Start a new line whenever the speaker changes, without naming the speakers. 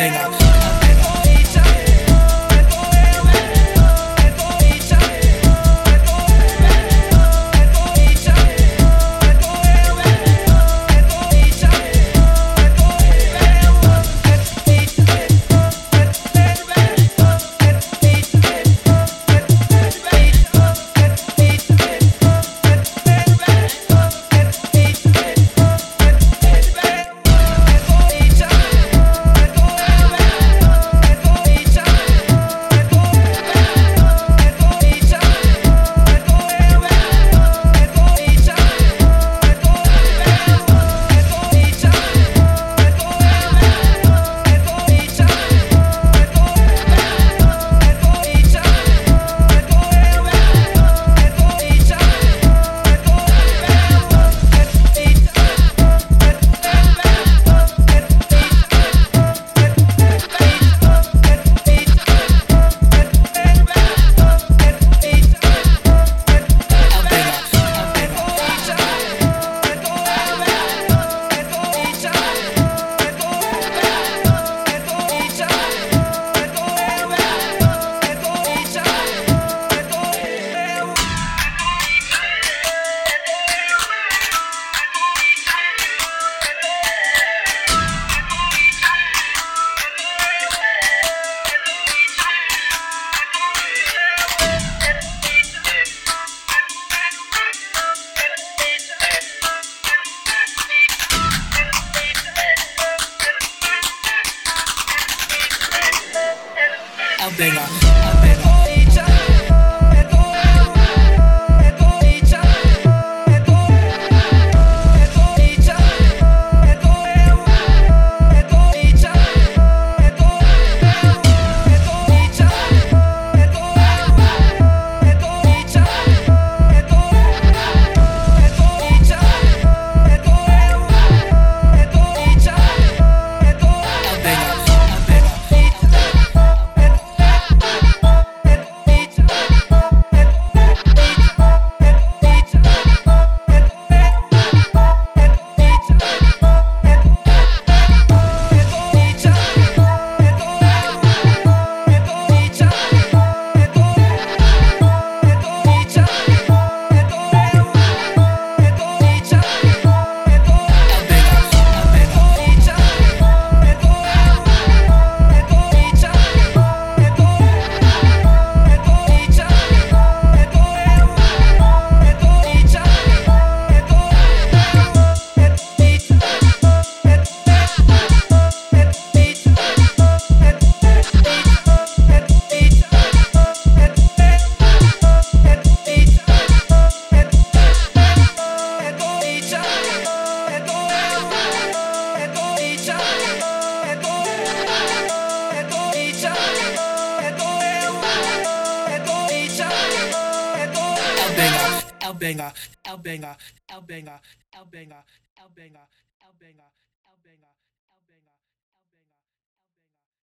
everything. Albenga. Albenga, Albenga, Albenga, Albenga, Albenga, Albenga, Albenga.